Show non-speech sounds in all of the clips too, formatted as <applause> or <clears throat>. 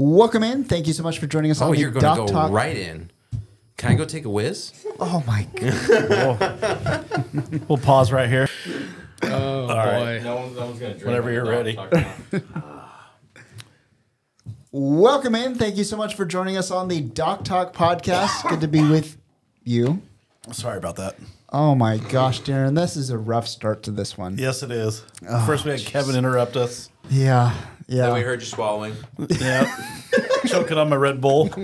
Welcome in. Thank you so much for joining us Oh, on the you're going to go Talk. right in. Can I go take a whiz? Oh my <laughs> god. We'll pause right here. Oh right. boy. No, one, no one's going to drink. Whenever you're ready. <laughs> Welcome in. Thank you so much for joining us on the Doc Talk podcast. Good to be with you. Sorry about that. Oh my gosh, Darren, this is a rough start to this one. Yes, it is. Oh, First, we had Kevin interrupt us. Yeah. Yeah, we heard you swallowing. Yeah. Choking on my Red Bull. <laughs>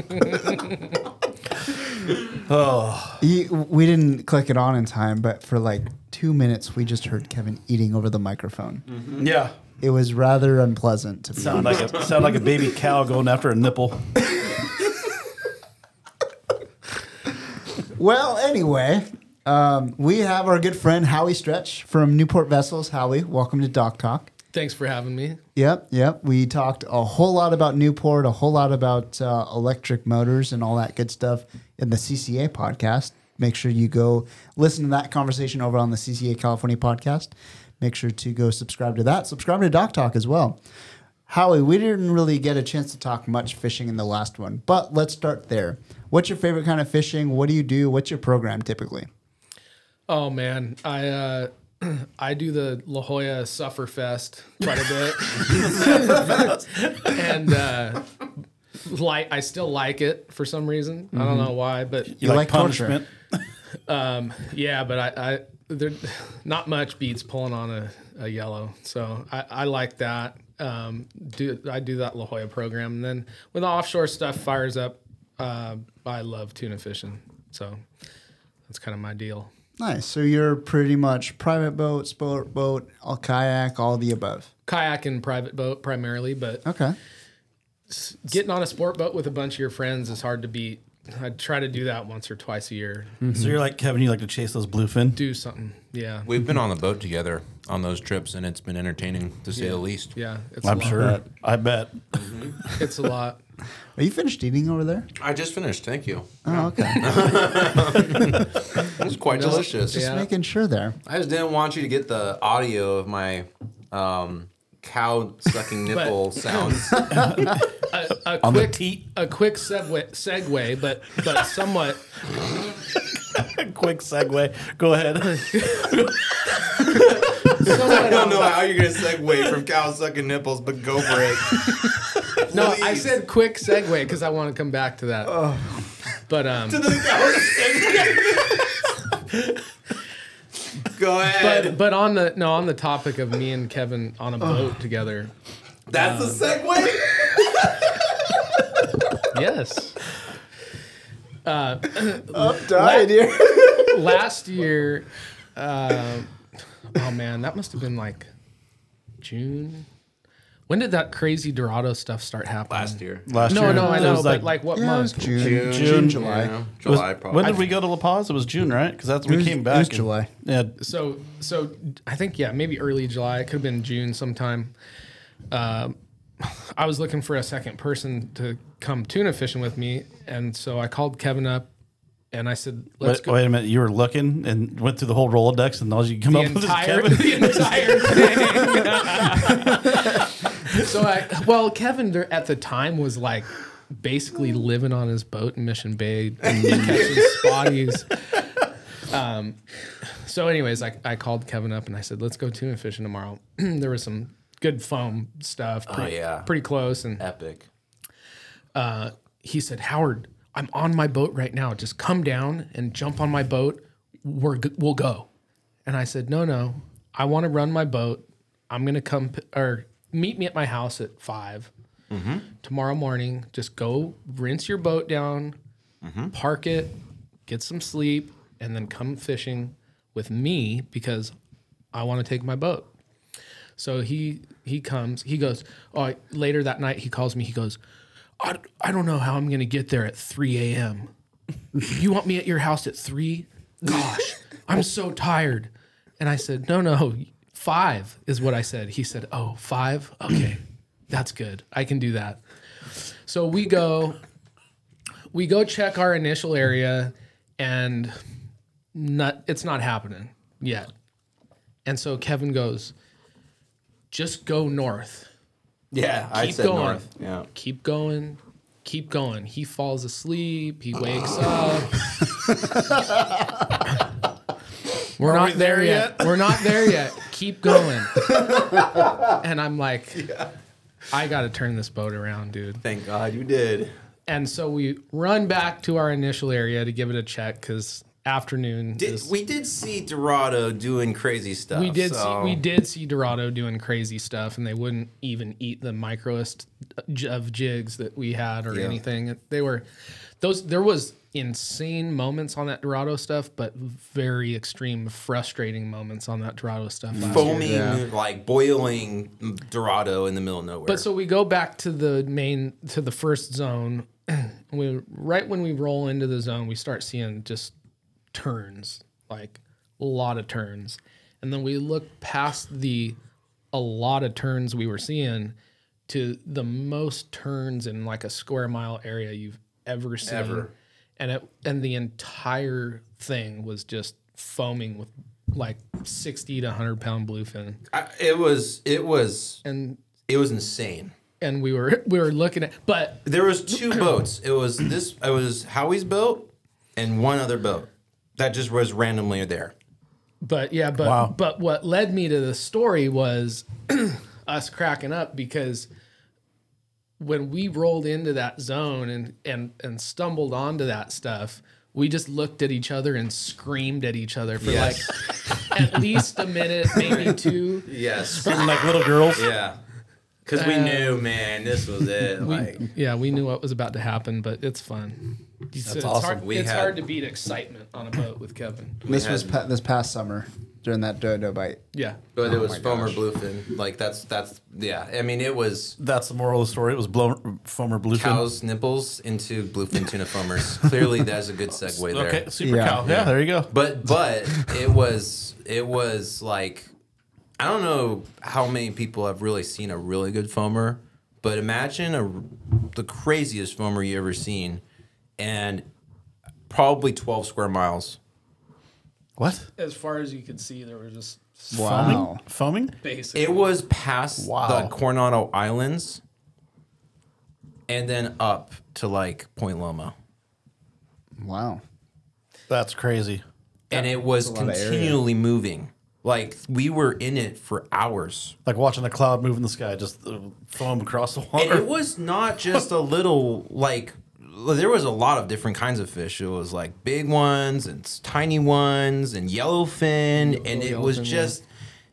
oh, He, we didn't click it on in time, but for like two minutes, we just heard Kevin eating over the microphone. yeah. It was rather unpleasant to be Sound honest. like a sound like a baby cow going after a nipple. <laughs> Well, anyway, um, we have our good friend Howie Stretch from Newport Vessels. Howie, welcome to Doc Talk. Thanks for having me. Yep, yep. We talked a whole lot about Newport, a whole lot about uh, electric motors and all that good stuff in the CCA podcast. Make sure you go listen to that conversation over on the CCA California podcast. Make sure to go subscribe to that. Subscribe to Doc Talk as well. Howie, we didn't really get a chance to talk much fishing in the last one, but let's start there. What's your favorite kind of fishing? What do you do? What's your program typically? Oh man, I uh, I do the La Jolla Suffer Fest quite a bit, <laughs> and uh, like I still like it for some reason. I don't know why, but You, like like, torture. punishment? <laughs> yeah, but I, I there not much beats pulling on a, a yellow, so I, I like that. Um, do I do that La Jolla program, and then when the offshore stuff fires up, uh, I love tuna fishing, so that's kind of my deal. Nice. So you're pretty much private boat, sport boat, all kayak, all the above. Kayak and private boat primarily, but Okay. getting on a sport boat with a bunch of your friends is hard to beat. I try to do that once or twice a year. Mm-hmm. So you're like Kevin. You like to chase those bluefin? Do something, yeah, We've been on the boat together on those trips, and it's been entertaining to say the least. yeah. It's I'm a lot. sure. I bet. Mm-hmm. it's a lot. Are you finished eating over there? I just finished. Thank you. Oh, okay. <laughs> It was quite delicious. Just Yeah. making sure there. I just didn't want you to get the audio of my um, cow sucking nipple <laughs> sounds. <laughs> A, a On the quick, teat. a quick segue, segue, but but somewhat. Quick segue. Go ahead. <laughs> I don't know how you're gonna segue from cow sucking nipples, but go for it. <laughs> No, I said quick segue because I want to come back to that. But um, go ahead. but but on the no on the topic of me and Kevin on a boat together. That's the segue. Yes. Up died here. last year, um, oh man, that must have been like June. When did that crazy Dorado stuff start happening? Last year. Last No, year. no, no, I know, but like what Yeah, it was month? June, June, June, July. Yeah, it was- July probably. when did we go to La Paz? It was June, right? Because that's when we was- came it back. was and- July. Yeah. So, so I think yeah, maybe early July. It could have been June sometime. Um, <laughs> I was looking for a second person to come tuna fishing with me, and so I called Kevin up, and I said, "Let's Wait, go." wait a minute. You were looking and went through the whole Rolodex, and all you come the up with is Kevin. the entire <laughs> thing. <laughs> so I, well, Kevin at the time was like basically living on his boat in Mission Bay, and catching spotties. Um, so, anyways, I, I called Kevin up and I said, "Let's go tuna fishing tomorrow." <clears throat> there was some good foam stuff. Pretty, yeah. pretty close, and Epic. uh, he said, Howard, I'm on my boat right now. Just come down and jump on my boat. We're we'll go. And I said, No, no. I want to run my boat. I'm gonna come p- or meet me at my house at 5 mm-hmm. tomorrow morning. Just go rinse your boat down, mm-hmm. park it, get some sleep, and then come fishing with me because I want to take my boat. So he he comes. He goes. Oh, later that night he calls me. He goes. I, I don't know how I'm gonna get there at 3 a.m. you want me at your house at three? Gosh, I'm so tired. And I said, No, no, five is what I said. He said, Oh, five? Okay, <clears throat> that's good. I can do that. So we go. We go check our initial area, and not it's not happening yet. And so Kevin goes, just go north. Yeah, I Keep said going. north. Yeah. keep going, keep going. He falls asleep. He wakes up. <laughs> We're Are not we there, there yet. yet? We're not there yet. Keep going. <laughs> and I'm like, I got to turn this boat around, dude. Thank God you did. And so we run back to our initial area to give it a check because afternoon. Did, is- we did see Dorado doing crazy stuff. we did so- see we did see Dorado doing crazy stuff, and they wouldn't even eat the microest of jigs that we had or Yeah. anything. They were those. There was insane moments on that Dorado stuff, but very extreme, frustrating moments on that Dorado stuff. Foaming, Yeah. like boiling Dorado in the middle of nowhere. But so we go back to the main to the first zone. <clears throat> we right when we roll into the zone, we start seeing just terns, like a lot of terns. And then we look past the a lot of terns we were seeing to the most terns in like a square mile area you've ever seen. Ever. And it and the entire thing was just foaming with like 60 to 100 pound bluefin. I, it was it was And it was insane. and we were we were looking at but There was two boats. It was this. It was Howie's boat and one other boat that just was randomly there. but yeah but Wow. but what led me to the story was <clears throat> us cracking up because when we rolled into that zone and and and stumbled onto that stuff we just looked at each other and screamed at each other for Yes. like <laughs> at least a minute maybe <laughs> two Yes. Screaming like little girls. yeah. Because we uh, knew, man, this was it. Like yeah we knew what was about to happen but it's fun it's, it's awesome. hard, We it's had- hard to beat excitement on a boat with kevin This was pa- this past summer during that dodo bite. yeah But it oh was my foam or bluefin. Like that's that's yeah. I mean, it was That's the moral of the story. It was blown foamer bluefin. cows nipples into bluefin tuna foamers. Clearly, that's a good <laughs> segue there. Okay, super Yeah. cow. Yeah, there you go. But but it was it was like I don't know how many people have really seen a really good foamer, but imagine a the craziest foamer you ever seen, and probably twelve square miles. What? as far as you could see there was just Wow. Foaming? Foaming? basic It was past Wow. the Coronado Islands, and then up to like Point Loma. Wow. That's crazy. and it was of area. continually moving. Like we were in it for hours. Like watching a cloud move in the sky, just uh, foam across the And water. it was not just a little like there was a lot of different kinds of fish. It was like big ones and tiny ones and yellowfin, and it was yellowfin, yeah. just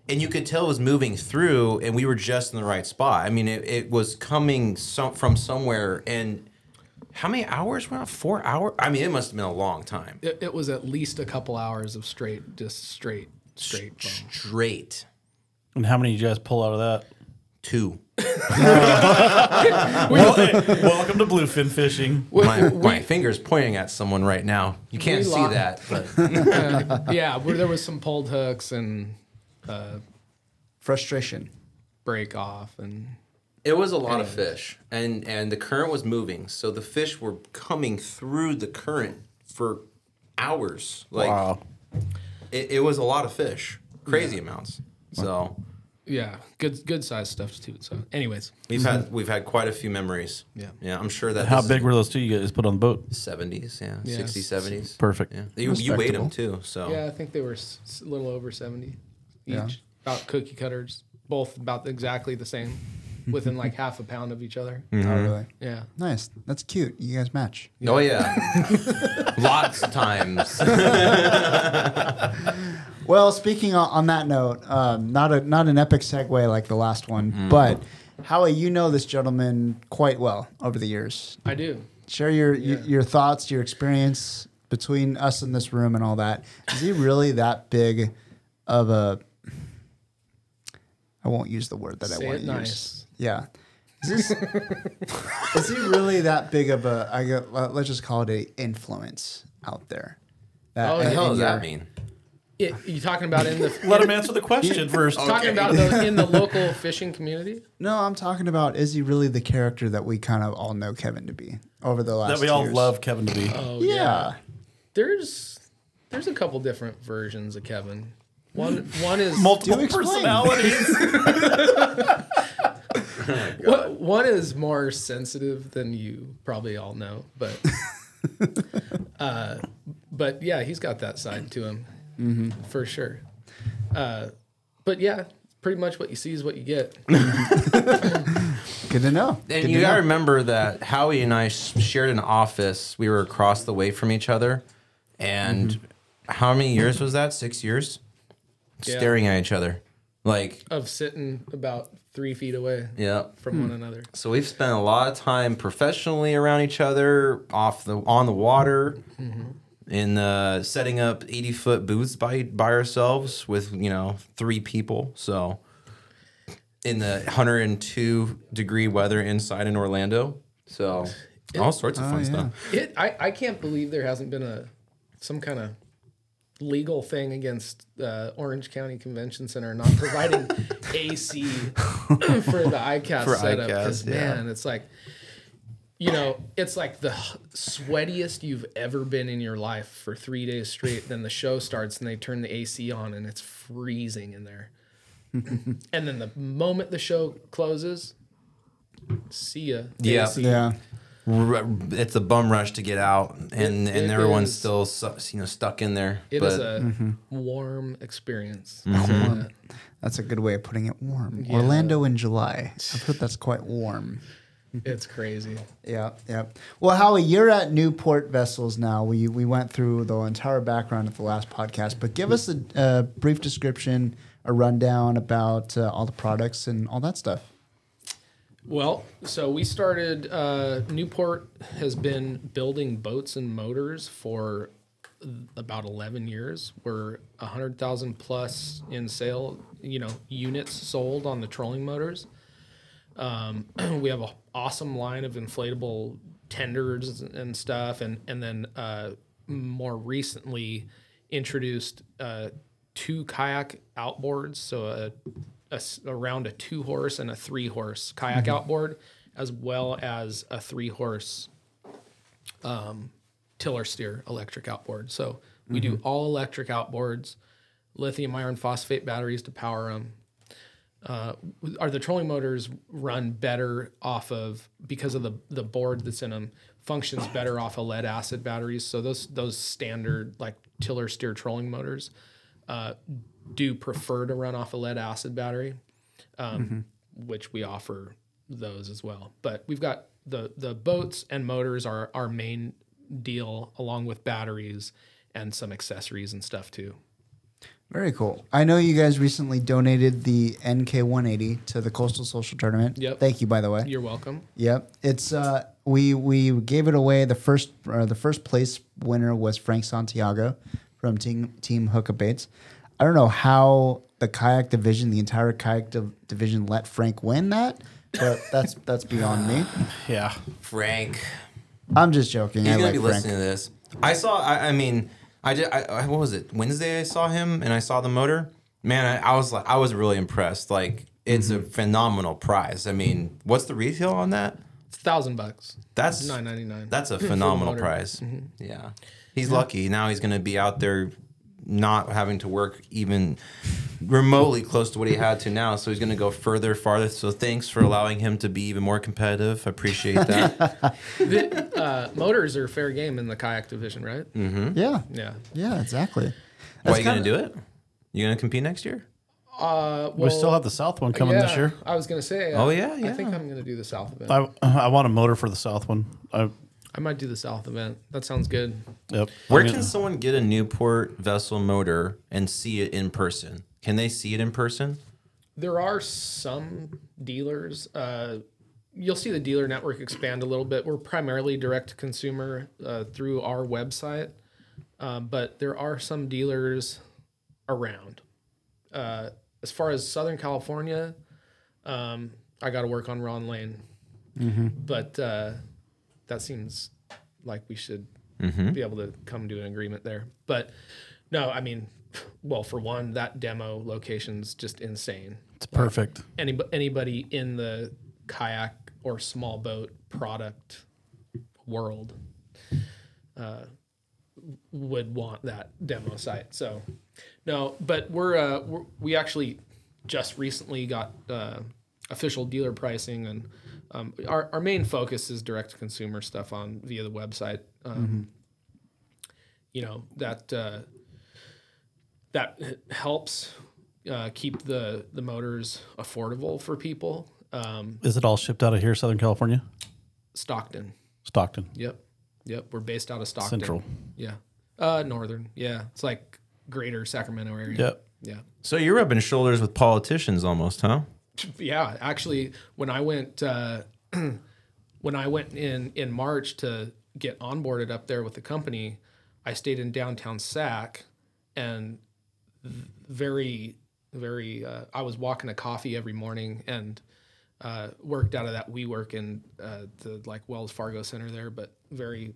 and you could tell it was moving through, and we were just in the right spot. I mean, it, it was coming some, from somewhere, and how many hours? Well, four hours. I mean, it must have been a long time. It, it was at least a couple hours of straight, just straight, straight foam. Straight and how many did you guys pull out of that? two. <laughs> Well, welcome to bluefin fishing. My, my finger's pointing at someone right now. You can't see lost- that, but <laughs> yeah, where there was some pulled hooks and uh, Frustration. break off, and it was a lot of fish, and and the current was moving, so the fish were coming through the current for hours. Like wow. it, it was a lot of fish, crazy amounts. So yeah, good good sized stuff too. So, anyways, we've had mm-hmm. we've had quite a few memories. Yeah. yeah. I'm sure that How big were those two you guys put on the boat? Seventies, yeah, Yeah. 60s, 70s. Perfect. Yeah, you, you weighed them too, so yeah, I think they were s- s- a little over seventy each. Yeah. About cookie cutters, both about exactly the same, within like half a pound of each other. Mm-hmm. Oh, really? Yeah, Nice. That's cute. You guys match. Oh yeah, <laughs> lots of times. <laughs> Well, speaking on, on that note, um, not a not an epic segue like the last one, but Howie, you know this gentleman quite well over the years. I do. Share your Yeah. your, your thoughts, your experience between us in this room and all that. Is he really that big of a? I won't use the word that Say I want it to use. nice. Yeah. Is, this, <laughs> is he really that big of a? I go, let- let's just call it a influence out there. That, Oh, What the hell does and that mean? It, you talking about in the <laughs> Let him answer the question <laughs> first. talking about the, in the local fishing community? No, I'm talking about is he really the character that we kind of all know Kevin to be over the last That we all years? love Kevin to be. Oh Yeah. There's there's a couple different versions of Kevin. One one is Multiple personalities. <laughs> One- one is more sensitive than you probably all know, but <laughs> uh, but yeah, he's got that side to him for sure. Uh, but yeah, pretty much what you see is what you get. <laughs> Good to know. And to you gotta know. remember that Howie and I shared an office. We were across the way from each other, and how many years was that? Six years, Yeah. staring at each other, like Of sitting about three feet away yeah. from one another. So we've spent a lot of time professionally around each other, off the on the water, in uh, setting up eighty foot booths by by ourselves with you know three people. So in the hundred and two degree weather inside in Orlando. So all sorts of fun yeah. stuff. It, I, I can't believe there hasn't been a some kind of legal thing against uh, Orange County Convention Center not providing <laughs> AC <laughs> for the ICAST For setup. ICAST, Because yeah. man, it's like you know, it's like the sweatiest you've ever been in your life for three days straight. Then the show starts and they turn the AC on and it's freezing in there. <laughs> and then the moment the show closes, see ya. Yeah. AC. Yeah. R- It's a bum rush to get out, and It- and it everyone's is. still su- you know stuck in there. It but is a warm experience. I'll say. That's a good way of putting it. Warm. Orlando in July. I've heard that's quite warm. <laughs> It's crazy. Yeah, yeah. Well, Howie, you're at Newport Vessels now. We we went through the entire background at the last podcast, but give us a, a brief description, a rundown about uh, all the products and all that stuff. Well, so we started. Uh, Newport has been building boats and motors for about 11 years. We're a 100,000 plus in sale, you know, units sold on the trolling motors. Um, <clears throat> we have an awesome line of inflatable tenders and stuff, and and then uh, more recently introduced uh, two kayak outboards, so a, a around a two horse and a three horse kayak outboard, as well as a three horse um, tiller steer electric outboard. So we do all electric outboards, lithium iron phosphate batteries to power them. Uh, are the trolling motors run better off of because of the the board that's in them functions better off of lead acid batteries. So those those standard like tiller steer trolling motors uh, do prefer to run off a lead acid battery, um, which we offer those as well. But we've got the the boats and motors are our main deal, along with batteries and some accessories and stuff too. Very cool. I know you guys recently donated the NK180 to the Coastal Social Tournament. Yep. Thank you, by the way. You're welcome. Yep. It's uh we we gave it away. The first uh, the first place winner was Frank Santiago from Team Team Hookup Baits. I don't know how the kayak division, the entire kayak div- division, let Frank win that, but that's that's beyond me. <sighs> Yeah. Frank, I'm just joking. He's I gonna like be Frank. listening to this. I saw. I, I mean, I did. I, I, what was it? Wednesday. I saw him and I saw the motor. Man, I, I was like, I was really impressed. Like, it's a mm-hmm. phenomenal prize. I mean, what's the retail on that? It's a thousand bucks. That's Nine ninety nine. That's a <laughs> phenomenal motor. prize. Mm-hmm. Yeah, he's lucky. Now he's gonna be out there, not having to work even remotely close to what he had to now. So he's gonna go further, farther. So thanks for allowing him to be even more competitive. I appreciate that. <laughs> the, uh, motors are fair game in the kayak division, right? Yeah. Yeah. Yeah. Exactly. Why are you gonna do it? You gonna compete next year? Uh, well, we still have the South one coming yeah, this year. I was gonna say. uh, Oh, yeah, yeah. I think I'm gonna do the South event. I, <clears throat> I want a motor for the South one. I, I might do the South event. That sounds good. yep. Where can someone get a Newport vessel motor and see it in person? Can they see it in person? There are some dealers. Uh, you'll see the dealer network expand a little bit. We're primarily direct to consumer uh, through our website, um, but there are some dealers around. Uh, as far as Southern California, um, I got to work on Ron Lane, but uh, that seems like we should be able to come to an agreement there. But no, I mean, well, for one, that demo location's just insane. It's perfect. Any, anybody in the kayak or small boat product world uh, would want that demo site. So, no, but we're, uh, we're we actually just recently got uh, official dealer pricing, and um, our our main focus is direct to consumer stuff on via the website. Um, You know that uh, that helps uh, keep the the motors affordable for people. Um, Is it all shipped out of here, Southern California? Stockton. Stockton. Yep. Yep. We're based out of Stockton. Central. Yeah. Uh, northern. Yeah. It's like greater Sacramento area. Yep. Yeah. So you're rubbing shoulders with politicians almost, huh? <laughs> Yeah. Actually, when I went, uh, <clears throat> when I went in in March to get onboarded up there with the company, I stayed in downtown Sac, and very, very. Uh, I was walking to coffee every morning and uh, worked out of that WeWork in uh, the like Wells Fargo Center there, but very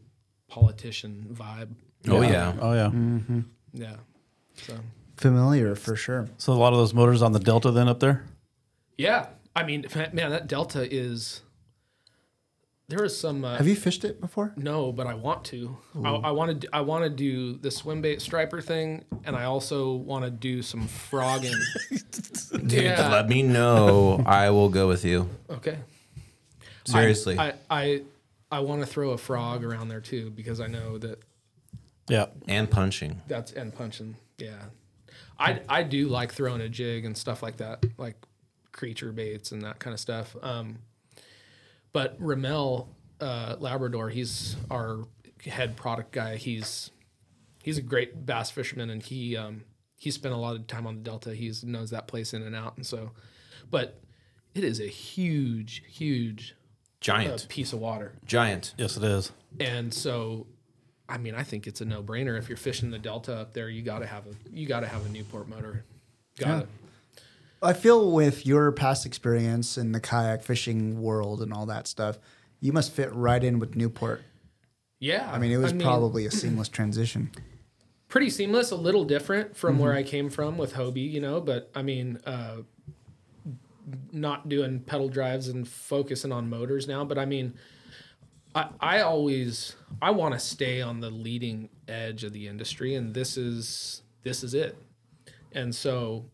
politician vibe. Oh yeah. Oh yeah. Yeah. So Familiar for sure. So a lot of those motors on the Delta then up there. Yeah, I mean, man, that Delta is. There is some. Uh, Have you fished it before? No, but I want to. I, I want to. I want to do the swim bait striper thing, and I also want to do some frogging. <laughs> Dude, Yeah. let me know. I will go with you. Okay. Seriously. I I, I want to throw a frog around there too because I know that Yeah. and punching. that's and punching. Yeah, I I do like throwing a jig and stuff like that, like creature baits and that kind of stuff. Um, but Ramel uh, Labrador, he's our head product guy. He's he's a great bass fisherman, and he um, he spent a lot of time on the Delta. He knows that place in and out, and so, but it is a huge, huge uh, Giant. piece of water. Giant. Yes, it is. And so, I mean, I think it's a no brainer. If you're fishing the Delta up there, you got to have a you got to have a Newport motor. Got it. I feel with your past experience in the kayak fishing world and all that stuff, you must fit right in with Newport. Yeah. I mean, it was probably a seamless transition. <clears throat> pretty seamless, a little different from Mm-hmm. where I came from with Hobie, you know, but I mean, uh, not doing pedal drives and focusing on motors now, but I mean, I, I always I want to stay on the leading edge of the industry, and this is this is it. And so,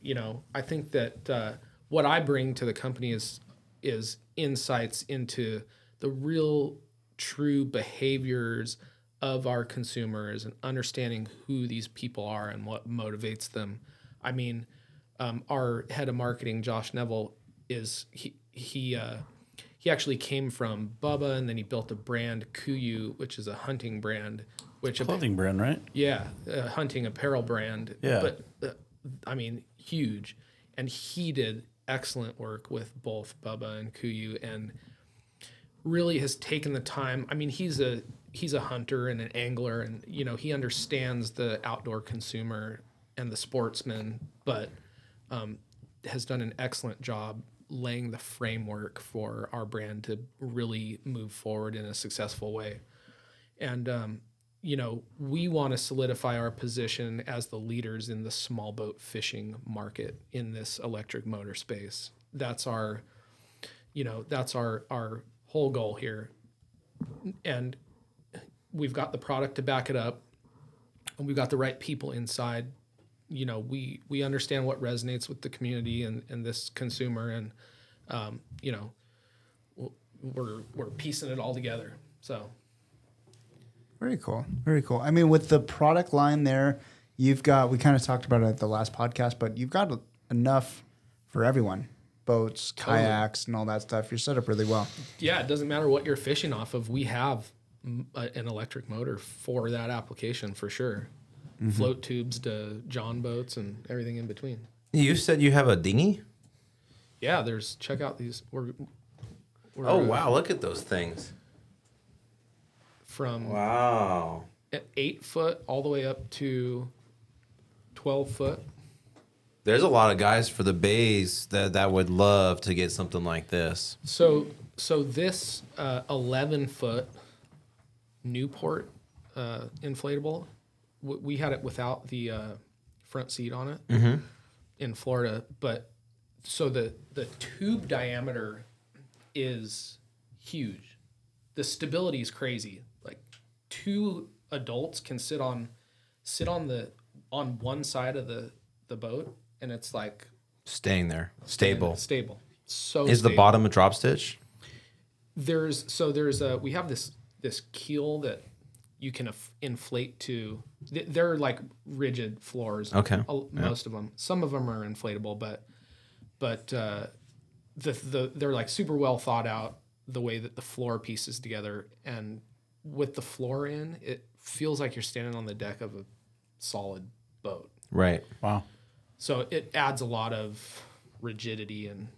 you know, I think that uh, what I bring to the company is is insights into the real, true behaviors of our consumers and understanding who these people are and what motivates them. I mean, um, our head of marketing, Josh Neville, is he he uh, he actually came from Bubba, and then he built a brand KUIU, which is a hunting brand, which Clothing brand, right? yeah, a hunting apparel brand. Yeah. But uh, I mean, huge. And he did excellent work with both Bubba and KUIU and really has taken the time. I mean, he's a he's a hunter and an angler and you know, he understands the outdoor consumer and the sportsman, but um, has done an excellent job laying the framework for our brand to really move forward in a successful way. And um, you know, we want to solidify our position as the leaders in the small boat fishing market in this electric motor space. That's our, you know, that's our our whole goal here. And we've got the product to back it up, and we've got the right people inside. You know, we we understand what resonates with the community and and this consumer, and um, you know, we're we're piecing it all together. So. Very cool. Very cool. I mean, with the product line there, you've got, we kind of talked about it at the last podcast, but you've got enough for everyone boats, kayaks, and all that stuff. You're set up really well. Yeah, it doesn't matter what you're fishing off of. We have a, an electric motor for that application for sure. Float tubes to John boats and everything in between. You said you have a dinghy? Yeah, there's check out these. We're, we're Oh uh, wow, look at those things. From Wow. eight foot all the way up to twelve foot. There's a lot of guys for the bays that, that would love to get something like this. So so this uh, eleven foot Newport uh, inflatable, w- we had it without the uh, front seat on it in Florida, but so the the tube diameter is huge. The stability is crazy. Two adults can sit on sit on the on one side of the the boat, and it's like Staying there. Stable. stable. so Is the bottom a drop stitch? there's so there's a we have this this keel that you can inflate to they're like rigid floors Okay, most of them some of them are inflatable but but uh the, the they're like super well thought out the way that the floor pieces together and with the floor in it feels like you're standing on the deck of a solid boat Right. Wow. so it adds a lot of rigidity and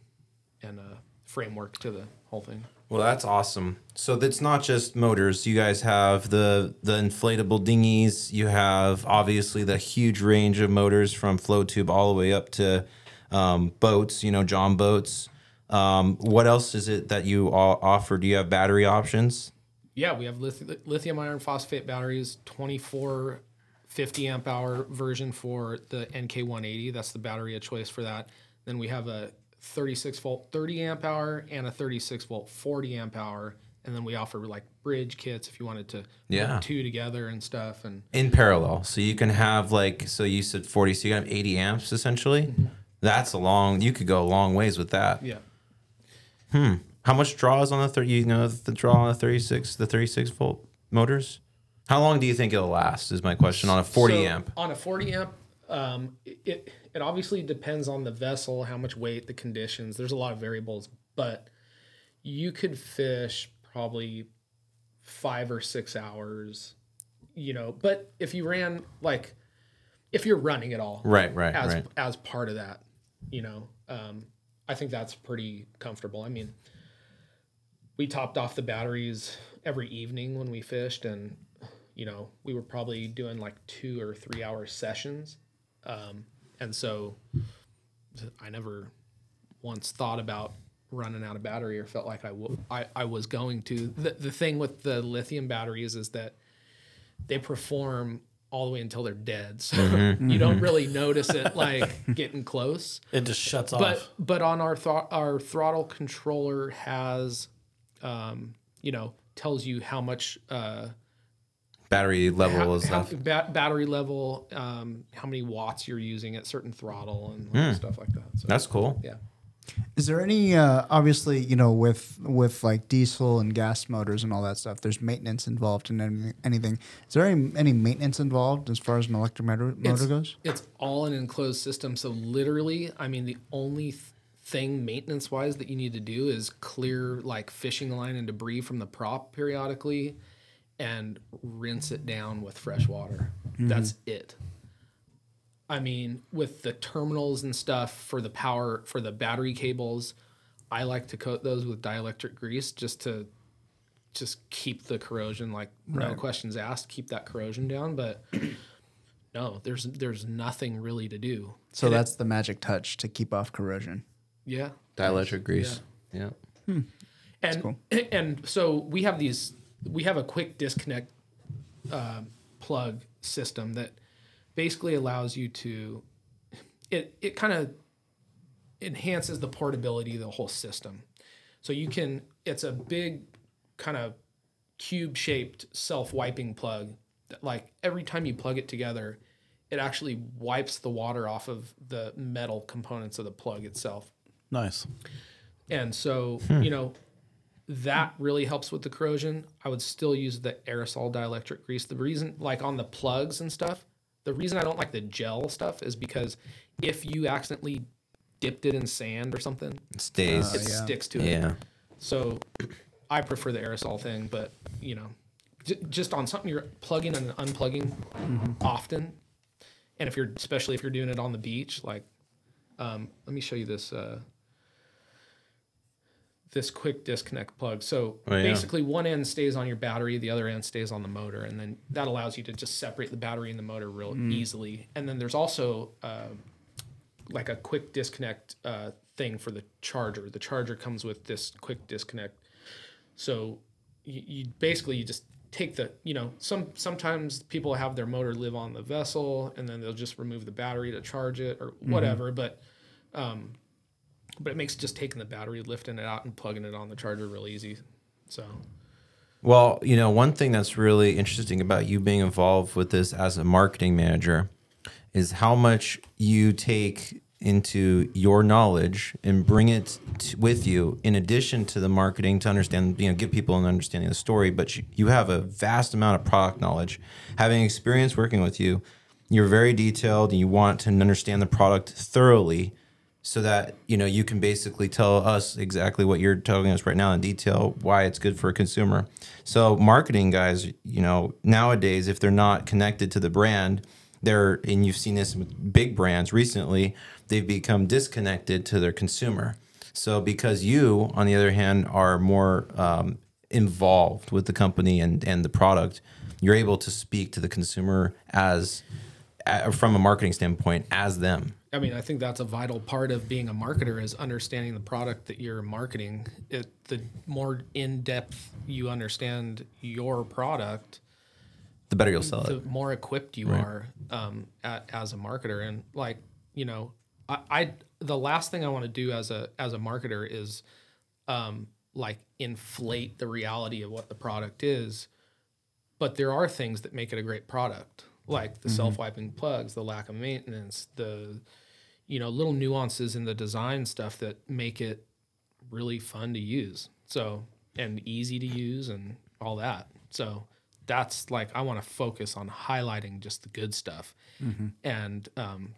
and uh framework to the whole thing Well, that's awesome. So that's not just motors. You guys have the the inflatable dinghies. You have obviously the huge range of motors from float tube all the way up to um, boats. You know, John boats. Um, what else is it that you all offer? Do you have battery options? Yeah, we have lith- lithium iron phosphate batteries, 24 50 amp hour version for the NK180. That's the battery of choice for that. Then we have a 36 volt 30 amp hour and a 36 volt 40 amp hour. And then we offer like bridge kits if you wanted to Yeah. put two together and stuff. And in parallel. So you can have like so you said 40, so you can have 80 amps essentially. Mm-hmm. That's a long you could go a long ways with that. yeah, hmm. How much draw is on the 30 you know the draw on the 36 the 36 volt motors? How long do you think it'll last is my question on a 40 So, amp. On a 40 amp, um, it it obviously depends on the vessel, how much weight, the conditions. There's a lot of variables, but you could fish probably five or six hours, you know. But if you ran like, if you're running at all, Right, right, as right. as part of that, you know, um, I think that's pretty comfortable. I mean, we topped off the batteries every evening when we fished, and you know, we were probably doing like two or three hour sessions, um, and so I never once thought about running out of battery or felt like I w- I, I was going to. The, the thing with the lithium batteries is that they perform all the way until they're dead. <laughs> So you don't really notice it like getting close. It just shuts But off. but on our thro- our throttle controller has um, you know, tells you how much uh Battery level how, is how- ba- battery level, um, how many watts you're using at certain throttle and stuff like that. So That's cool. yeah. Is there any uh, obviously you know with with like diesel and gas motors and all that stuff? There's maintenance involved in any, anything. Is there any, any maintenance involved as far as an electric motor, motor It's- goes? It's all an enclosed system. So literally, I mean, the only th- thing maintenance wise that you need to do is clear like fishing line and debris from the prop periodically and rinse it down with fresh water. Mm-hmm. That's it. I mean, with the terminals and stuff for the power for the battery cables, I like to coat those with dielectric grease just to just keep the corrosion like no questions asked, keep that corrosion down, but no, there's there's nothing really to do. So And it- that's the magic touch to keep off corrosion. Yeah. Dielectric grease. Yeah. And <clears throat> and so we have these we have a quick disconnect um, plug system that basically allows you to it it kind of enhances the portability of the whole system. So you can it's a big kind of cube shaped self wiping plug that like every time you plug it together it actually wipes the water off of the metal components of the plug itself. Nice. And so, you know, that really helps with the corrosion. I would still use the aerosol dielectric grease. The reason, like on the plugs and stuff, the reason I don't like the gel stuff is because if you accidentally dipped it in sand or something, It stays. it yeah. sticks to it. yeah. So I prefer the aerosol thing, but you know, j- just on something you're plugging and unplugging often, and if you're especially if you're doing it on the beach, like, um, let me show you this. Uh, this quick disconnect plug. So Oh, yeah. basically, one end stays on your battery, the other end stays on the motor, and then that allows you to just separate the battery and the motor real easily. And then there's also uh, like a quick disconnect uh, thing for the charger. The charger comes with this quick disconnect. So you, you basically you just take the you know some sometimes people have their motor live on the vessel and then they'll just remove the battery to charge it or whatever. But um, but it makes just taking the battery, lifting it out, and plugging it on the charger real easy. So Well, you know, one thing that's really interesting about you being involved with this as a marketing manager is how much you take into your knowledge and bring it with you in addition to the marketing to understand, you know, give people an understanding of the story. But you, you have a vast amount of product knowledge. Having experience working with you, you're very detailed and you want to understand the product thoroughly so that you know you can basically tell us exactly what you're telling us right now in detail why it's good for a consumer. So marketing guys you know nowadays if they're not connected to the brand they're and you've seen this with big brands recently they've become disconnected to their consumer. So because you on the other hand are more um, involved with the company and and the product you're able to speak to the consumer as from a marketing standpoint as them I mean, I think that's a vital part of being a marketer is understanding the product that you're marketing. It the more in depth you understand your product, the better you'll sell the it The more equipped you are um, a as a marketer. And like you know, I, I the last thing I want to do as a as a marketer is um, like inflate the reality of what the product is. But there are things that make it a great product, like the self wiping plugs, the lack of maintenance, the you know little nuances in the design stuff that make it really fun to use. So and easy to use and all that. So that's like I want to focus on highlighting just the good stuff, and um,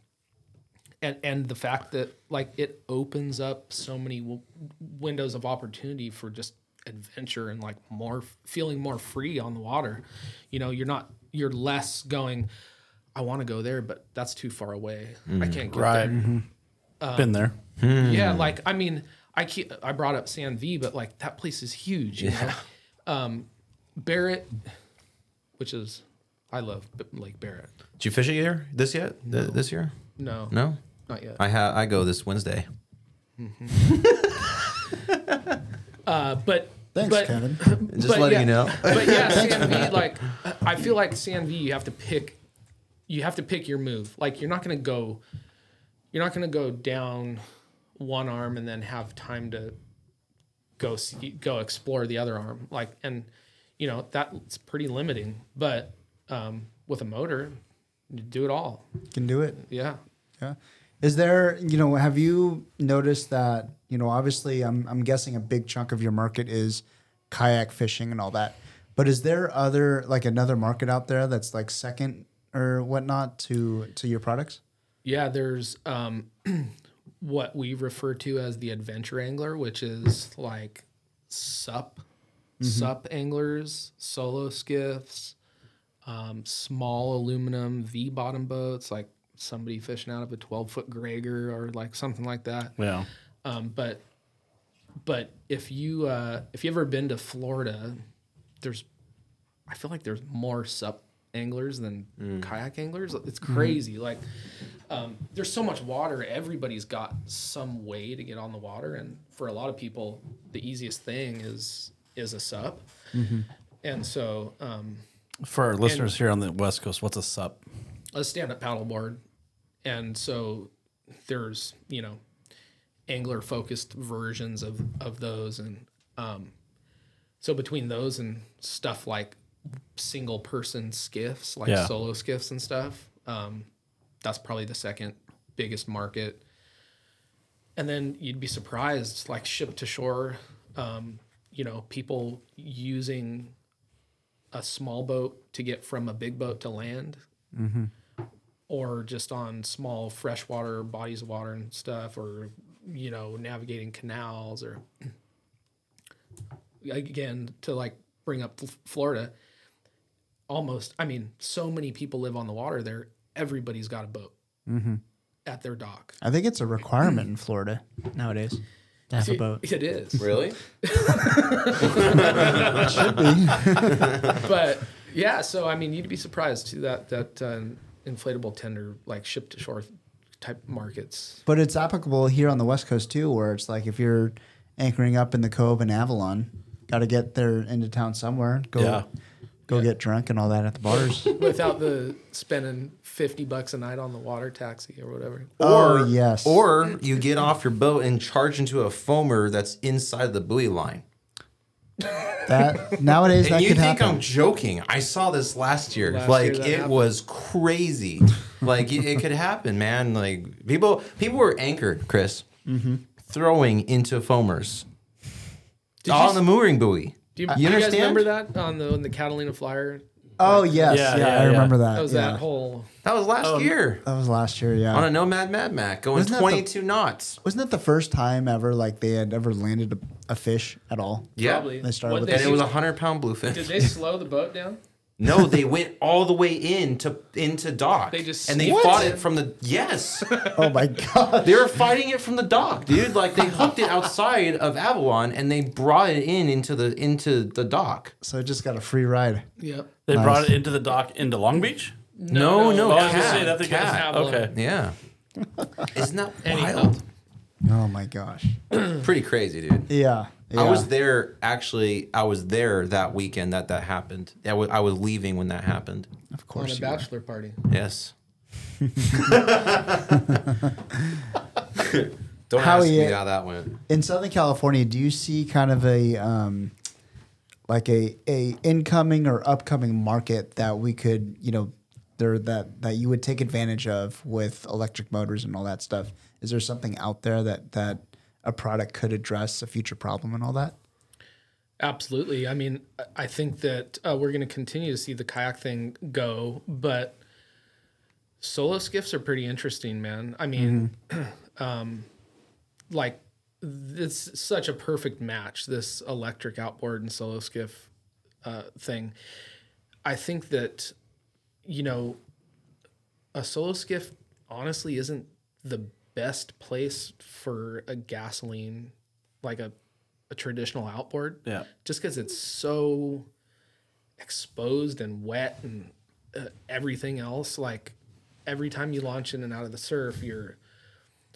and and the fact that like it opens up so many w- windows of opportunity for just adventure and like more feeling more free on the water. You know, you're not you're less going. I want to go there, but that's too far away. I mm. can't get Right. there. Mm-hmm. Um, Been there. Hmm. Yeah, like I mean, I keep, I brought up San V, but like that place is huge. You know? um, Barrett, which is I love B- Lake Barrett. Did you fish it here this yet? Th- this year? No, No. not yet. I ha- I go this Wednesday. Mm-hmm. <laughs> Uh, but Thanks, but, Kevin. <laughs> Just But letting yeah, you know. but yeah, San V, <laughs> like I feel like San V, you have to pick, you have to pick your move. Like you're not gonna go, you're not gonna go down one arm and then have time to go see, go explore the other arm. Like and you know that's pretty limiting. But um, with a motor, you do it all. Can do it. Yeah. Yeah. Is there, you know, have you noticed that, you know, obviously I'm I'm guessing a big chunk of your market is kayak fishing and all that. But is there other like another market out there that's like second or whatnot to to your products? Yeah, there's um, <clears throat> what we refer to as the adventure angler, which is like sup, sup anglers, solo skiffs, um, small aluminum V bottom boats, like somebody fishing out of a 12 foot Gregor or like something like that. Yeah. Um, but but if you uh, if you ever been to Florida, there's I feel like there's more sup anglers than kayak anglers. It's crazy. Like um, there's so much water. Everybody's got some way to get on the water, and for a lot of people, the easiest thing is is a sup. And so um, For our listeners here on the West Coast, what's a sup? a stand-up paddleboard, and so there's you know angler focused versions of of those, and um, so between those and stuff like single person skiffs, like Yeah. solo skiffs and stuff, um, that's probably the second biggest market. And then you'd be surprised, like ship to shore, um, you know, people using a small boat to get from a big boat to land or just on small freshwater bodies of water and stuff, or you know, navigating canals, or <clears throat> again to like bring up Florida. Almost, I mean, so many people live on the water there. Everybody's got a boat at their dock. I think it's a requirement in Florida nowadays to have a boat. It is, Really? <laughs> should be <laughs> but yeah. So I mean, you'd be surprised too that that uh, inflatable tender like ship to shore type markets. But it's applicable here on the West Coast too, where it's like if you're anchoring up in the Cove in Avalon, got to get there into town somewhere. Go, Yeah. Go get drunk and all that at the bars. <laughs> without the spending 50 bucks a night on the water taxi or whatever. oh yes. Or you get off your boat and charge into a foamer that's inside the buoy line. that nowadays And that you could think happen. I'm joking? I saw this last year. Last like year it happened. was crazy. like it, it could happen, man. Like people, people were anchored, Chris, mm-hmm. throwing into foamers Did on you, the mooring buoy. Uh, do you, You do you guys understand? remember that on the on the Catalina Flyer? Oh yes, Yeah, yeah, yeah, I yeah. remember that. That was yeah. that whole. That was last oh, year That was last year. Yeah. on a Nomad Mad Mac going Wasn't that the- 22 knots. Wasn't that the first time ever like they had ever landed a, a fish at all? Yeah, Probably. They started What'd with and it was a hundred pound bluefin. Did they slow the boat down? <laughs> No, they went all the way into into dock. They just and they sneaked fought it from the yes. <laughs> Oh my god. they were fighting it from the dock, dude. Like they <laughs> hooked it outside of Avalon and they brought it in into the into the dock. So it just got a free ride. Yep. They Nice. brought it into the dock into Long Beach. No, no, Oh, I was say that thing cat. got- Okay. Yeah. <laughs> Isn't that Anyhow. wild? Oh my gosh. Pretty crazy, dude. Yeah. Yeah. I was there actually. I was there that weekend that that happened. I was, I was leaving when that happened. Of On course a you were. bachelor party. Yes. <laughs> Don't How ask me how that went. in Southern California, do you see kind of a um, like a a incoming or upcoming market that we could, you know, there that that you would take advantage of with electric motors and all that stuff? Is there something out there that that a product could address a future problem and all that? Absolutely. I mean, I- think that uh, we're going to continue to see the kayak thing go, but solo skiffs are pretty interesting, man. I mean, <clears throat> um, like it's such a perfect match. This electric outboard and solo skiff uh, thing. I think that you know a solo skiff honestly isn't the best place for a gasoline like a a traditional outboard Yeah. just because it's so exposed and wet and uh, everything else like every time you launch in and out of the surf you're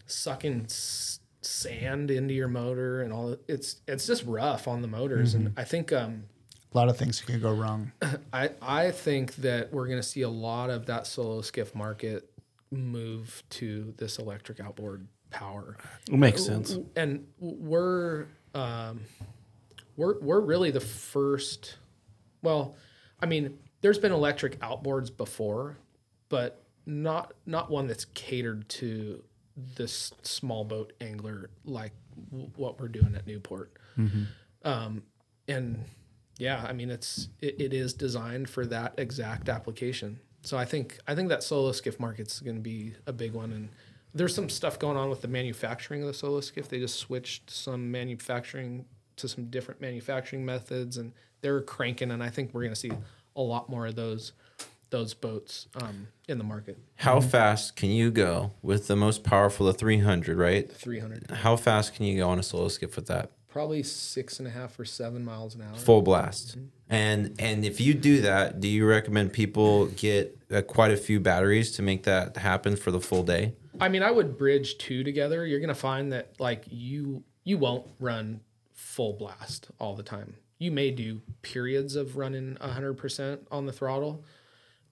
sucking s- sand into your motor and all it's it's just rough on the motors and i think um A lot of things can go wrong. <clears throat> I, I think that we're going to see a lot of that solo skiff market move to this electric outboard power It makes sense. and we're um, we're we're really the first. Well, I mean, there's been electric outboards before, but not not one that's catered to this small boat angler like w- what we're doing at Newport. Um, and yeah, I mean, it's it, it is designed for that exact application. So I think I think that solo skiff market's going to be a big one, and there's some stuff going on with the manufacturing of the solo skiff. They just switched some manufacturing to some different manufacturing methods, and they're cranking. And I think we're going to see a lot more of those those boats um, in the market. How fast can you go with the most powerful, the 300, right? 300, How fast can you go on a solo skiff with that? probably six and a half or seven miles an hour. Full blast. And and if you do that, do you recommend people get uh, quite a few batteries to make that happen for the full day? I mean, I would bridge two together. You're gonna find that like you you won't run full blast all the time. You may do periods of running hundred percent on the throttle,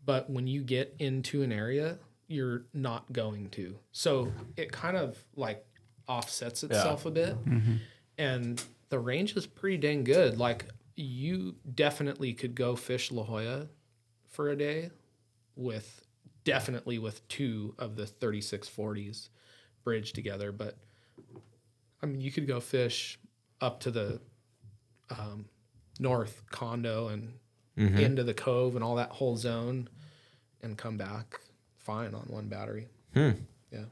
but when you get into an area, you're not going to. So it kind of like offsets itself a bit, and the range is pretty dang good. Like you definitely could go fish La Jolla for a day with definitely with two of the 3640s bridged together but i mean you could go fish up to the um, north condo and into the cove and all that whole zone and come back fine on one battery. Yeah.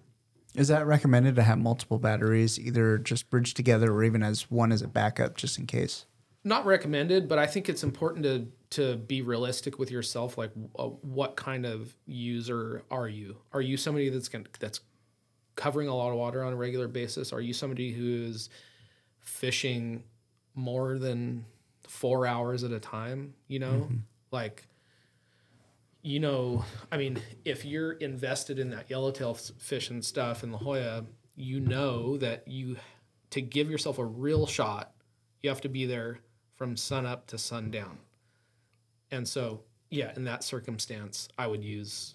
Is that recommended to have multiple batteries, either just bridged together or even as one as a backup, just in case? Not recommended, but I think it's important to to be realistic with yourself. Like, uh, what kind of user are you? Are you somebody that's going that's covering a lot of water on a regular basis? Are you somebody who is fishing more than four hours at a time? You know, like. You know, I mean, if you're invested in that yellowtail fish and stuff in La Jolla, you know that you to give yourself a real shot, you have to be there from sun up to sundown. And so, yeah, in that circumstance, I would use.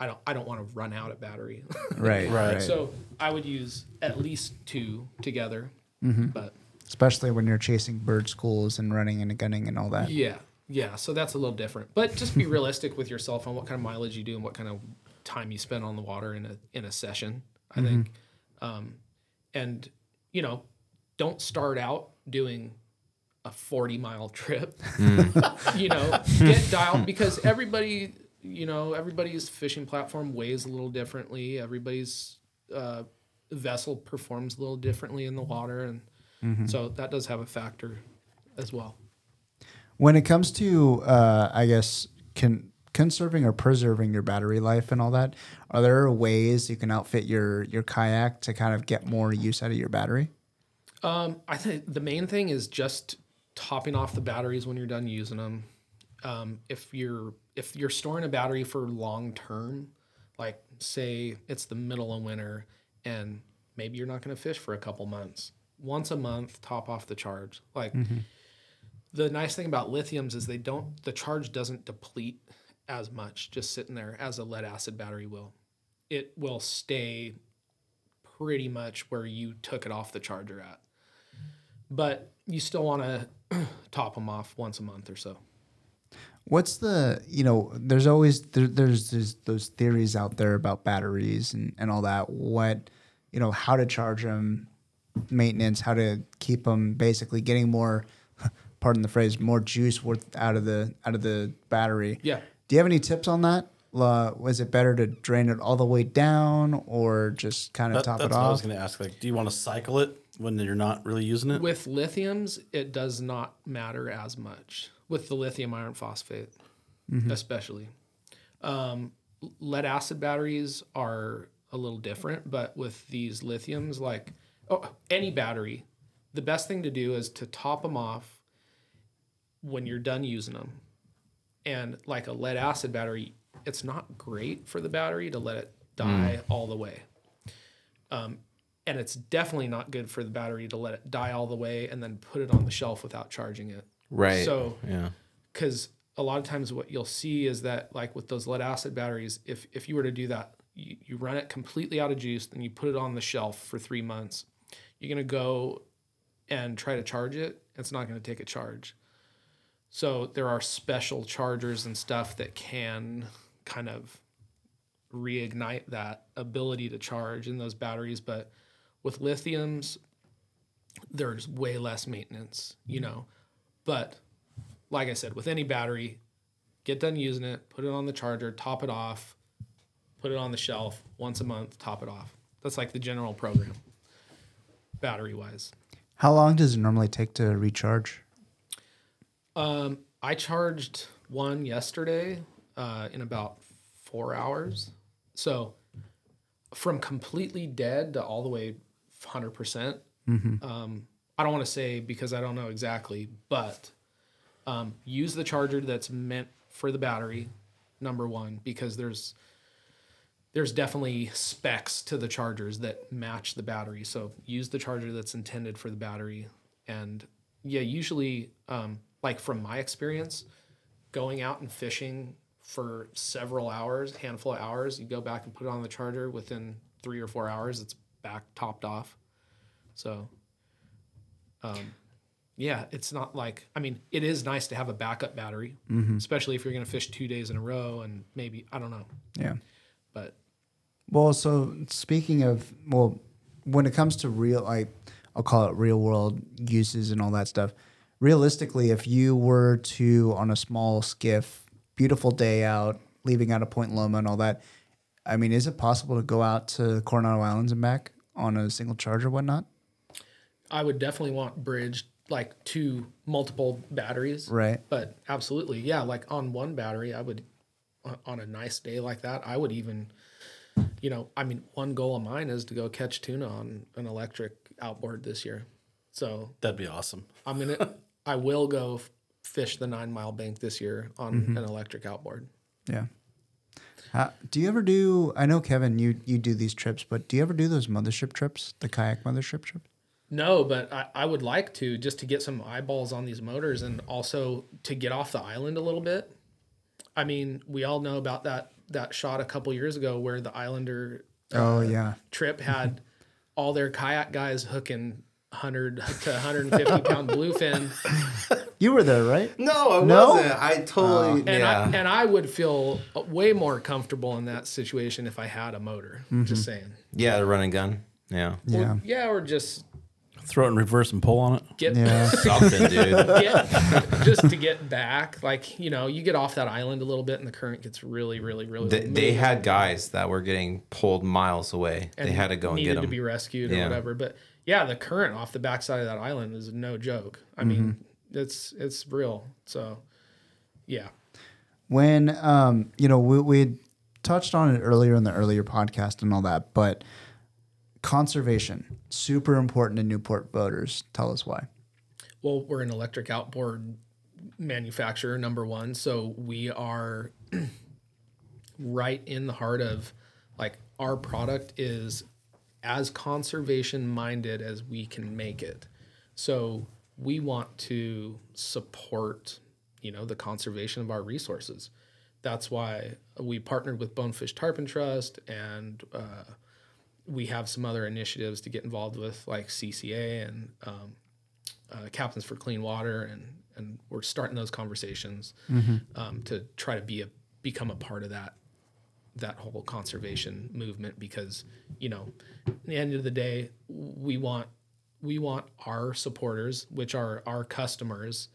I don't. I don't want to run out of battery. <laughs> Right, Right. so I would use at least two together. But Especially when you're chasing bird schools and running and gunning and all that. yeah, Yeah, so that's a little different. But just be realistic with yourself on what kind of mileage you do and what kind of time you spend on the water in a in a session. I think, um, and you know, don't start out doing a forty mile trip. <laughs> you know, get dialed because everybody, you know, everybody's fishing platform weighs a little differently. Everybody's uh, vessel performs a little differently in the water, and so that does have a factor as well. When it comes to, uh, I guess, con- conserving or preserving your battery life and all that, are there ways you can outfit your your kayak to kind of get more use out of your battery? Um, I think the main thing is just topping off the batteries when you're done using them. Um, if you're if you're storing a battery for long term, like say it's the middle of winter and maybe you're not going to fish for a couple months, once a month, top off the charge. Like the nice thing about lithiums is they don't the charge doesn't deplete as much just sitting there as a lead acid battery will. It will stay pretty much where you took it off the charger at. But you still want <clears throat> to top them off once a month or so. What's the you know? There's always there, there's there's those theories out there about batteries and and all that. What you know, how to charge them, maintenance, how to keep them, basically getting more, <laughs> pardon the phrase, more juice worth out of the out of the battery. Yeah. Do you have any tips on that? Uh, was it better to drain it all the way down or just kind of That, top that's it what I was going to ask. Like, do you want to cycle it when you're not really using it? With lithiums, it does not matter as much. With the lithium iron phosphate, especially. Um, lead acid batteries are a little different, but with these lithiums, like oh, any battery, the best thing to do is to top them off when you're done using them. And like a lead acid battery, it's not great for the battery to let it die all the way. Um, and it's definitely not good for the battery to let it die all the way and then put it on the shelf without charging it. Right. So- yeah. Because a lot of times what you'll see is that like with those lead acid batteries, if if you were to do that, you, you run it completely out of juice, then you put it on the shelf for three months. You're gonna go and try to charge it. It's not gonna take a charge. So there are special chargers and stuff that can kind of reignite that ability to charge in those batteries. But with lithiums, there's way less maintenance, you know. But like I said, with any battery, get done using it, put it on the charger, top it off, put it on the shelf once a month, top it off. That's like the general program, battery wise. How long does it normally take to recharge? Um, I charged one yesterday uh, in about four hours. So from completely dead to all the way 100%. percent Um, I don't want to say because I don't know exactly, but um, use the charger that's meant for the battery, number one, because there's there's definitely specs to the chargers that match the battery. So use the charger that's intended for the battery. And yeah, usually, um, like from my experience, going out and fishing for several hours, handful of hours, you go back and put it on the charger within three or four hours, it's back topped off. So, um, yeah, it's not like, I mean, it is nice to have a backup battery, especially if you're going to fish two days in a row and maybe, I don't know, Yeah. but Well, so speaking of, well, when it comes to real, like, I'll call it real world uses and all that stuff, realistically, if you were to, on a small skiff, beautiful day out, leaving out of Point Loma and all that, I mean, is it possible to go out to the Coronado Islands and back on a single charge or whatnot? I would definitely want bridged like two multiple batteries. Right. But absolutely, yeah. Like on one battery, I would, on- on a nice day like that, I would even, you know, I mean, one goal of mine is to go catch tuna on an electric outboard this year. So That'd be awesome. I'm gonna, <laughs> I will go f- fish the nine mile bank this year on mm-hmm. an electric outboard. Yeah. Uh, do you ever do? I know Kevin, you you do these trips, but do you ever do those mothership trips, the kayak mothership trips? No, but I, I would like to just to get some eyeballs on these motors and also to get off the island a little bit. I mean, we all know about that that shot a couple years ago where the Islander Oh yeah, trip had <laughs> all their kayak guys hooking 100 to 150 pound <laughs> bluefin. You were there, right? No, I No? wasn't. I totally uh, And yeah. I and I would feel way more comfortable in that situation if I had a motor. Just mm-hmm. saying. yeah, the running gun. Yeah. Yeah. Or, yeah, or just Throw it in reverse and pull on it. get Yeah. <laughs> <laughs> Something, dude. get just to get back. Like you know, you get off that island a little bit, and the current gets really, really, really. They, they had guys that were getting pulled miles away. They had to go and needed get to be rescued or whatever. But yeah, the current off the backside of that island is no joke. I mm-hmm. mean, it's it's real. So yeah, when um, you know we we touched on it earlier in the earlier podcast and all that, but conservation super important to Newport voters. Tell us why. well, we're an electric outboard manufacturer, number one. So we are <clears throat> right in the heart of like our product is as conservation minded as we can make it. So we want to support, you know, the conservation of our resources. That's why we partnered with Bonefish Tarpon Trust and uh, we have some other initiatives to get involved with like CCA and um, uh, Captains for Clean Water, and and we're starting those conversations um, to try to be a become a part of that that whole conservation movement because you know at the end of the day we want we want our supporters which are our customers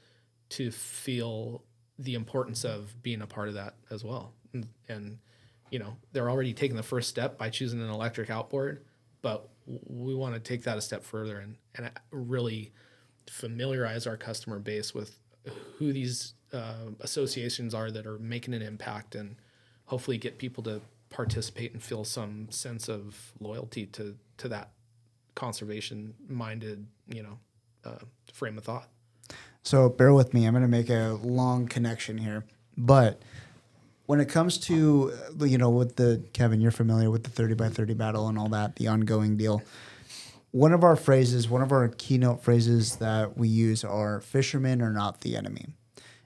to feel the importance of being a part of that as well. And, and you know they're already taking the first step by choosing an electric outboard but we want to take that a step further and, and really familiarize our customer base with who these uh, associations are that are making an impact and hopefully get people to participate and feel some sense of loyalty to to that conservation minded you know uh, frame of thought So bear with me. I'm going to make a long connection here, but when it comes to you know with the Kevin, you're familiar with the 30 by 30 battle and all that, the ongoing deal. One of our phrases, one of our keynote phrases that we use are "fishermen are not the enemy,"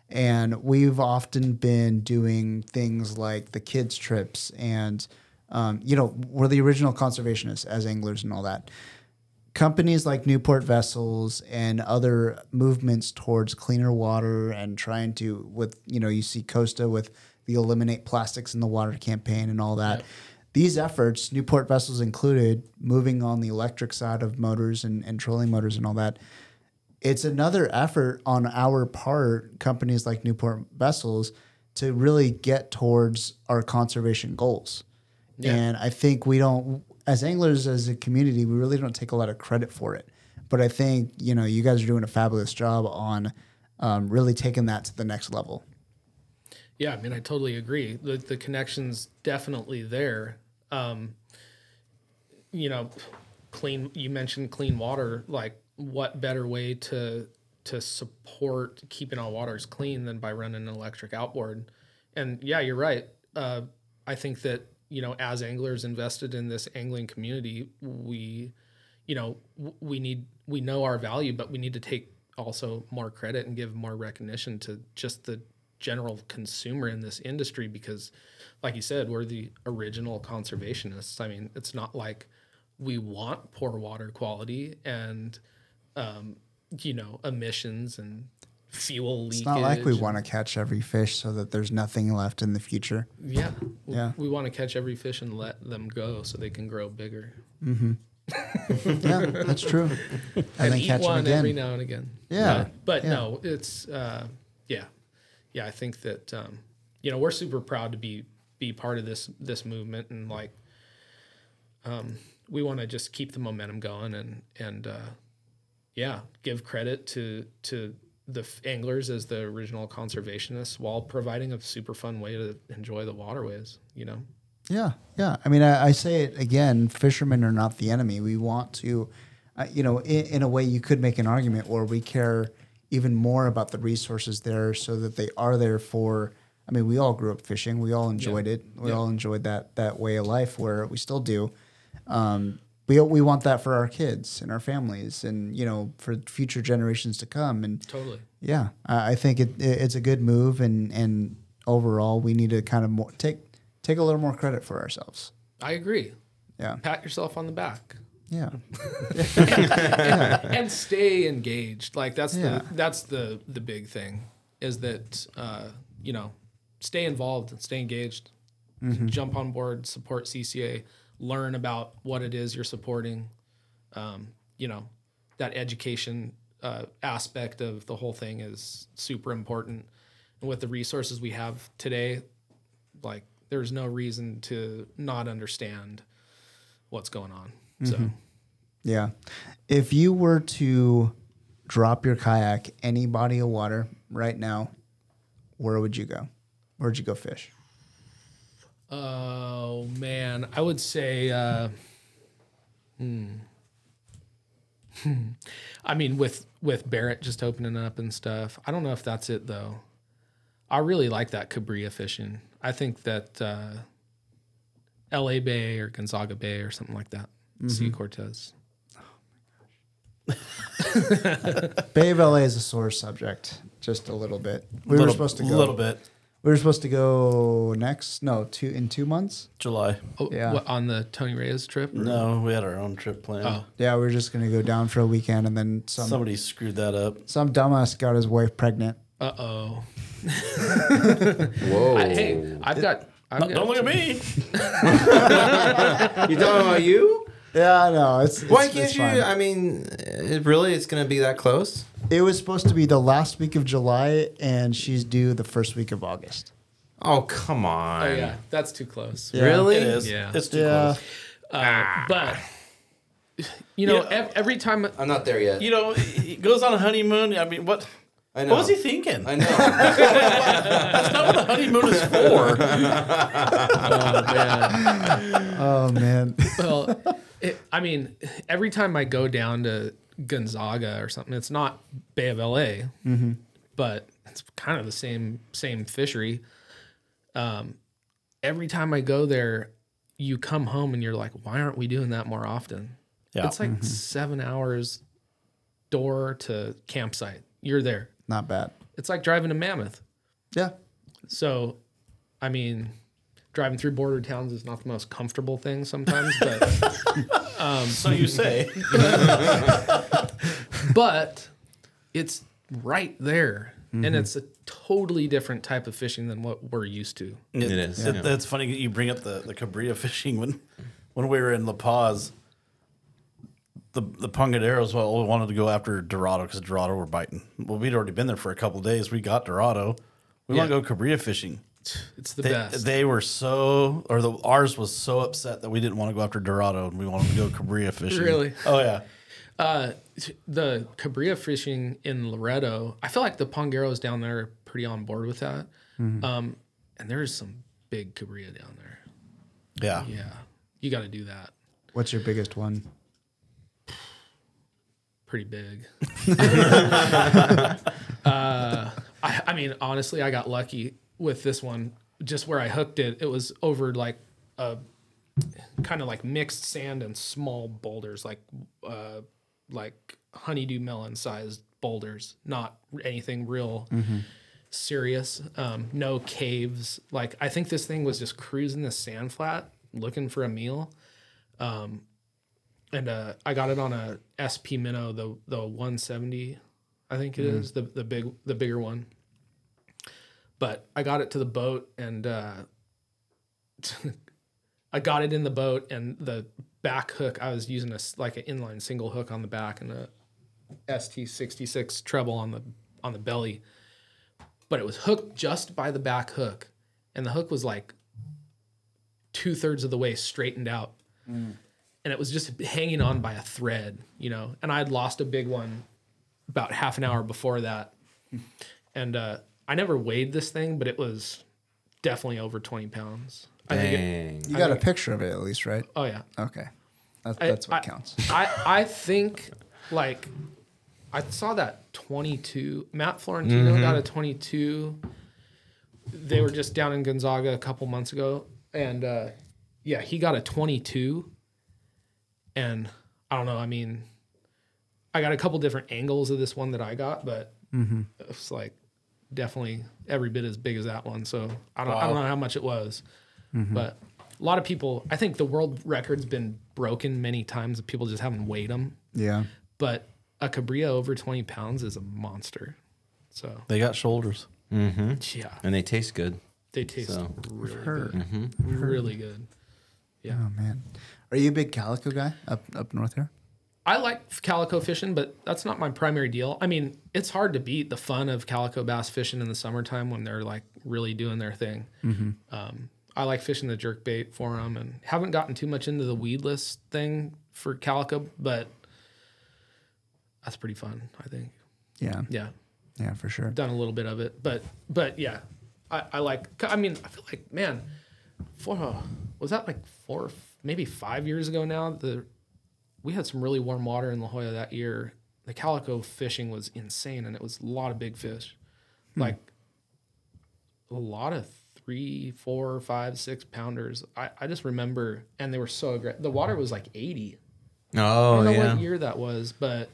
and we've often been doing things like the kids trips and. Um, you know, we're the original conservationists as anglers and all that companies like Newport Vessels and other movements towards cleaner water and trying to with you know you see Costa with the eliminate plastics in the water campaign and all that. These efforts, Newport Vessels included, moving on the electric side of motors and, and trolling motors and all that. It's another effort on our part, companies like Newport Vessels, to really get towards our conservation goals. And I think we don't, as anglers, as a community, we really don't take a lot of credit for it. But I think you know you guys are doing a fabulous job on um, really taking that to the next level. Yeah, I mean, I totally agree. The the connection's definitely there. Um, you know, clean. You mentioned clean water. Like, what better way to to support keeping our waters clean than by running an electric outboard? And yeah, you're right. Uh, I think that you know, as anglers invested in this angling community, we, you know, we need we know our value, but we need to take also more credit and give more recognition to just the general consumer in this industry because like you said we're the original conservationists. I mean it's not like we want poor water quality and um, you know emissions and fuel leakage It's not like we want to catch every fish so that there's nothing left in the future. yeah Yeah. we want to catch every fish and let them go so they can grow bigger <laughs> Yeah, that's true. And, and then eat catch them one again. every now and again Yeah, but yeah. no it's uh, yeah yeah i think that um, you know we're super proud to be be part of this this movement and like um, we want to just keep the momentum going and and uh, yeah give credit to to the f- anglers as the original conservationists while providing a super fun way to enjoy the waterways you know Yeah, yeah. I mean, I, I say it again: fishermen are not the enemy. We want to, uh, you know, in, in a way, you could make an argument where we care even more about the resources there, so that they are there for. I mean, we all grew up fishing. We all enjoyed it. We Yeah. all enjoyed that that way of life, where we still do. Um, we we want that for our kids and our families, and you know, for future generations to come. And totally yeah, I think it, it it's a good move, and and overall, we need to kind of more, take take a little more credit for ourselves. i agree Yeah, pat yourself on the back Yeah. <laughs> and stay engaged. Like that's Yeah. the that's the the big thing is that uh, you know stay involved and stay engaged. Jump on board, support CCA, learn about what it is you're supporting. Um, you know that education uh, aspect of the whole thing is super important. And with the resources we have today, like there's no reason to not understand what's going on. So. Yeah. If you were to drop your kayak any body of water right now, where would you go? Where'd you go fish? Oh man, I would say. Uh, hmm. <laughs> I mean, with with Barrett just opening up and stuff, I don't know if that's it though. I really like that Cabrilla fishing. I think that uh, L.A. Bay or Gonzaga Bay or something like that. See Cortez. Bay of LA is a sore subject, just a little bit. We little, were supposed to go. A little bit. We were supposed to go next. No, two in two months. July. Oh, Yeah. what, on the Tony Reyes trip? or- No, we had our own trip planned. Oh. Yeah, we were just gonna go down for a weekend, and then some Somebody screwed that up. some dumbass got his wife pregnant. Uh oh. <laughs> Whoa. Hey, I've got. I've No, got don't look at me. <laughs> You talking about you? Yeah, I know. It's, it's Why it's can't you? fine. I mean, it really, it's gonna be that close. It was supposed to be the last week of July, and she's due the first week of August. Oh come on. Oh yeah, that's too close. Yeah. Really? It is. Yeah. It's too Yeah, close. Uh, but you know, Yeah. ev- every time I'm not there yet. You know, he goes on a honeymoon. I mean, what? I know. What was he thinking? I know. <laughs> That's not what a honeymoon is for. <laughs> Oh man. well, it, I mean, every time I go down to Gonzaga or something, it's not Bay of LA, but it's kind of the same same fishery. Um, every time I go there, you come home and you're like, why aren't we doing that more often? Yeah. It's like seven hours door to campsite. You're there. Not bad. It's like driving to Mammoth. Yeah. So, I mean, driving through border towns is not the most comfortable thing sometimes, but <laughs> um, So you say. <laughs> but it's right there, and mm-hmm. it's a totally different type of fishing than what we're used to. It, is, It, yeah. That's funny that you bring up the, the Cabrilla <laughs> fishing when when we were in La Paz. The the Pangueros well wanted to go after Dorado because Dorado were biting. Well, we'd already been there for a couple days. We got Dorado. We want to go Cabrilla fishing. It's the They, best. they were so, or the ours was so upset that we didn't want to go after Dorado and we wanted to go Cabrilla <laughs> fishing. Really? Oh yeah. uh, the Cabrilla fishing in Loreto, I feel like the Pangueros down there are pretty on board with that. Um, and there's some big Cabrilla down there. Yeah. Yeah, you got to do that. What's your biggest one? pretty big. <laughs> <laughs> uh, I, I mean, honestly, I got lucky with this one. Just where I hooked it, it was over like a kind of like mixed sand and small boulders, like uh, like honeydew melon sized boulders, not anything real serious. Um, no caves. Like I think this thing was just cruising the sand flat, looking for a meal Um, and uh, I got it on a SP Minnow, the the 170, I think it is the the big the bigger one. But I got it to the boat and uh, <laughs> I got it in the boat and the back hook I was using a like an inline single hook on the back and a ST66 treble on the on the belly, but it was hooked just by the back hook, and the hook was like two thirds of the way straightened out. And it was just hanging on by a thread, you know. And I had lost a big one about half an hour before that, <laughs> and uh, I never weighed this thing, but it was definitely over twenty pounds. I think. It, Dang. You got a picture of it at least, right? oh yeah, Okay. That's, I- that's what I- counts. <laughs> I I think like I saw that twenty two. Matt Florentino got a twenty two. They were just down in Gonzaga a couple months ago, and uh, yeah, he got a twenty two. And I don't know. I mean, I got a couple different angles of this one that I got, but it's like definitely every bit as big as that one. So I don't I don't know how much it was, mm-hmm. but a lot of people. I think the world record's been broken many times. People just haven't weighed them. Yeah. But a Cabrilla over 20 pounds is a monster. So They got shoulders. Mm-hmm. yeah, And they taste good. they taste So- really Heard. good. Really good. Yeah. Oh man. Are you a big calico guy up up north here? I like calico fishing, but that's not my primary deal. I mean, it's hard to beat the fun of calico bass fishing in the summertime when they're like really doing their thing. Um, I like fishing the jerk bait for them, and haven't gotten too much into the weedless thing for calico, but that's pretty fun. I think. Yeah. Yeah, Yeah, for sure. done a little bit of it, but but yeah, I, I like. I mean, I feel like man, for was that like four, maybe five years ago now? The we had some really warm water in La Jolla that year. The calico fishing was insane, and it was a lot of big fish, hmm. like a lot of three, four, five, six pounders. I, I just remember, and they were so aggressive. The water was like eighty. Oh, I don't know yeah. what year that was, but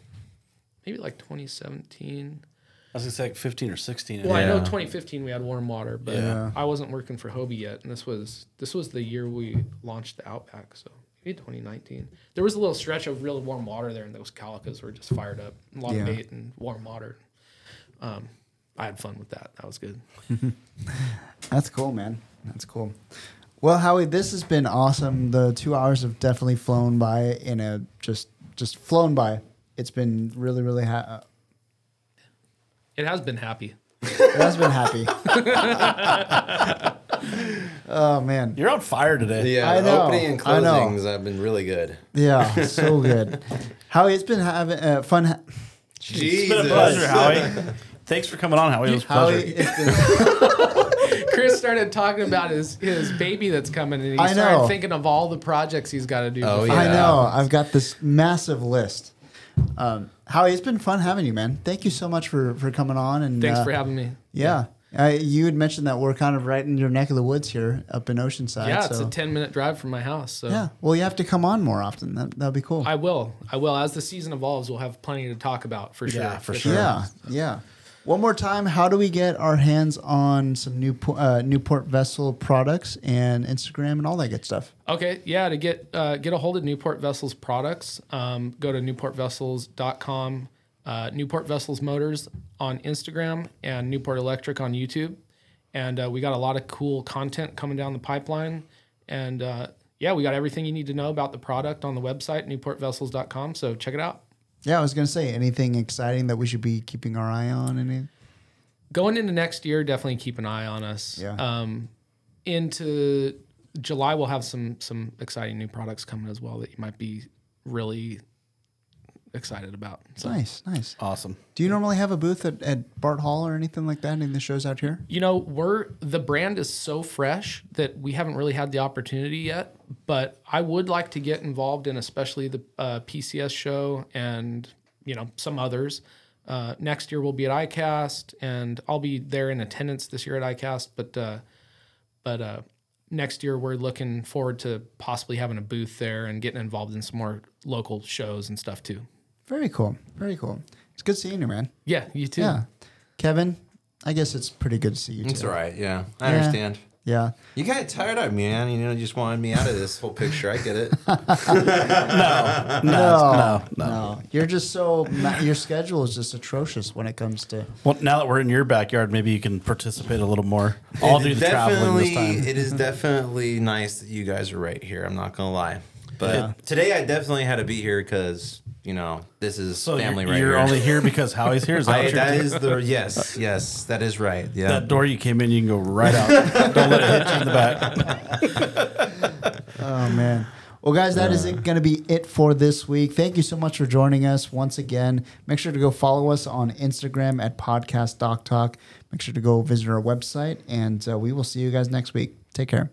maybe like 2017. I was gonna say like 15 or 16. Well, I know 2015 we had warm water, but Yeah. I wasn't working for Hobie yet, and this was this was the year we launched the Outback, so maybe 2019. There was a little stretch of really warm water there, and those calicos were just fired up, a lot Yeah. of bait and warm water. Um, I had fun with that. That was good. <laughs> That's cool, man. That's cool. Well, Howie, this has been awesome. The two hours have definitely flown by in a just just flown by. It's been really, really. Ha- It has been happy. it has been happy. <laughs> oh man, You're on fire today. Yeah, I the know, opening and closings have been really good. yeah, <laughs> so good. Howie, it's been having uh, fun. Ha- It's Jesus. been a pleasure, Howie. <laughs> Thanks for coming on, Howie. It was a Howie, pleasure. it's been <laughs> Chris started talking about his his baby that's coming, and he I started know. thinking of all the projects he's got to do. Oh, before- I know. I've got this massive list. Um, Howie, it's been fun having you, man. Thank you so much for for coming on. And Thanks uh, for having me. Yeah, I, you had mentioned that we're kind of right in your neck of the woods here, up in Oceanside. Yeah, it's so- a 10 minute drive from my house. So yeah. Well, you have to come on more often. That that'd be cool. I will. I will. As the season evolves, we'll have plenty to talk about for sure. Yeah, for sure. yeah, yeah. One more time, how do we get our hands on some new uh, Newport Vessel products and Instagram and all that good stuff? Okay. Yeah. To get uh, get a hold of Newport Vessels products, um, go to newportvessels.com, uh, Newport Vessels Motors on Instagram, and Newport Electric on YouTube. And uh, we got a lot of cool content coming down the pipeline. And uh, yeah, we got everything you need to know about the product on the website, newportvessels.com. So check it out. Yeah, I was gonna say anything exciting that we should be keeping our eye on. Any? going into next year, definitely keep an eye on us. Yeah. Um, into July, we'll have some some exciting new products coming as well that you might be really excited about. So, Nice, nice. Awesome. Do you normally have a booth at, at Bart Hall or anything like that? Any of the shows out here? you know, we're the brand is so fresh that we haven't really had the opportunity yet. But I would like to get involved in, especially the uh, PCS show and you know some others. Uh, next year we'll be at ICAST, and I'll be there in attendance this year at ICAST. But uh, but uh, next year we're looking forward to possibly having a booth there and getting involved in some more local shows and stuff too. Very cool. Very cool. It's good seeing you, man. Yeah, you too. Yeah. Kevin, I guess it's pretty good to see you too. It's all right. Yeah, I Yeah. understand. Yeah. You got tired of me, man. You know, you just wanted me out of this whole picture. I get it. <laughs> No, no, no, no. You're just so ma- your schedule is just atrocious when it comes to. Well, now that we're in your backyard, maybe you can participate a little more. I'll do the traveling this time. It is definitely nice that you guys are right here. I'm not gonna lie, but Yeah. today I definitely had to be here because you know this is So family you're, right you're here. only here because Howie's here. Is that, <laughs> I, what you're that doing? is the yes, yes, that is right. Yeah, that door you came in. You can go right out. <laughs> Don't let it hit you in the back. <laughs> Oh man. Well, guys, that is going to be it for this week. Thank you so much for joining us once again. Make sure to go follow us on Instagram at Podcast Doc Talk. Make sure to go visit our website, and uh, we will see you guys next week. Take care.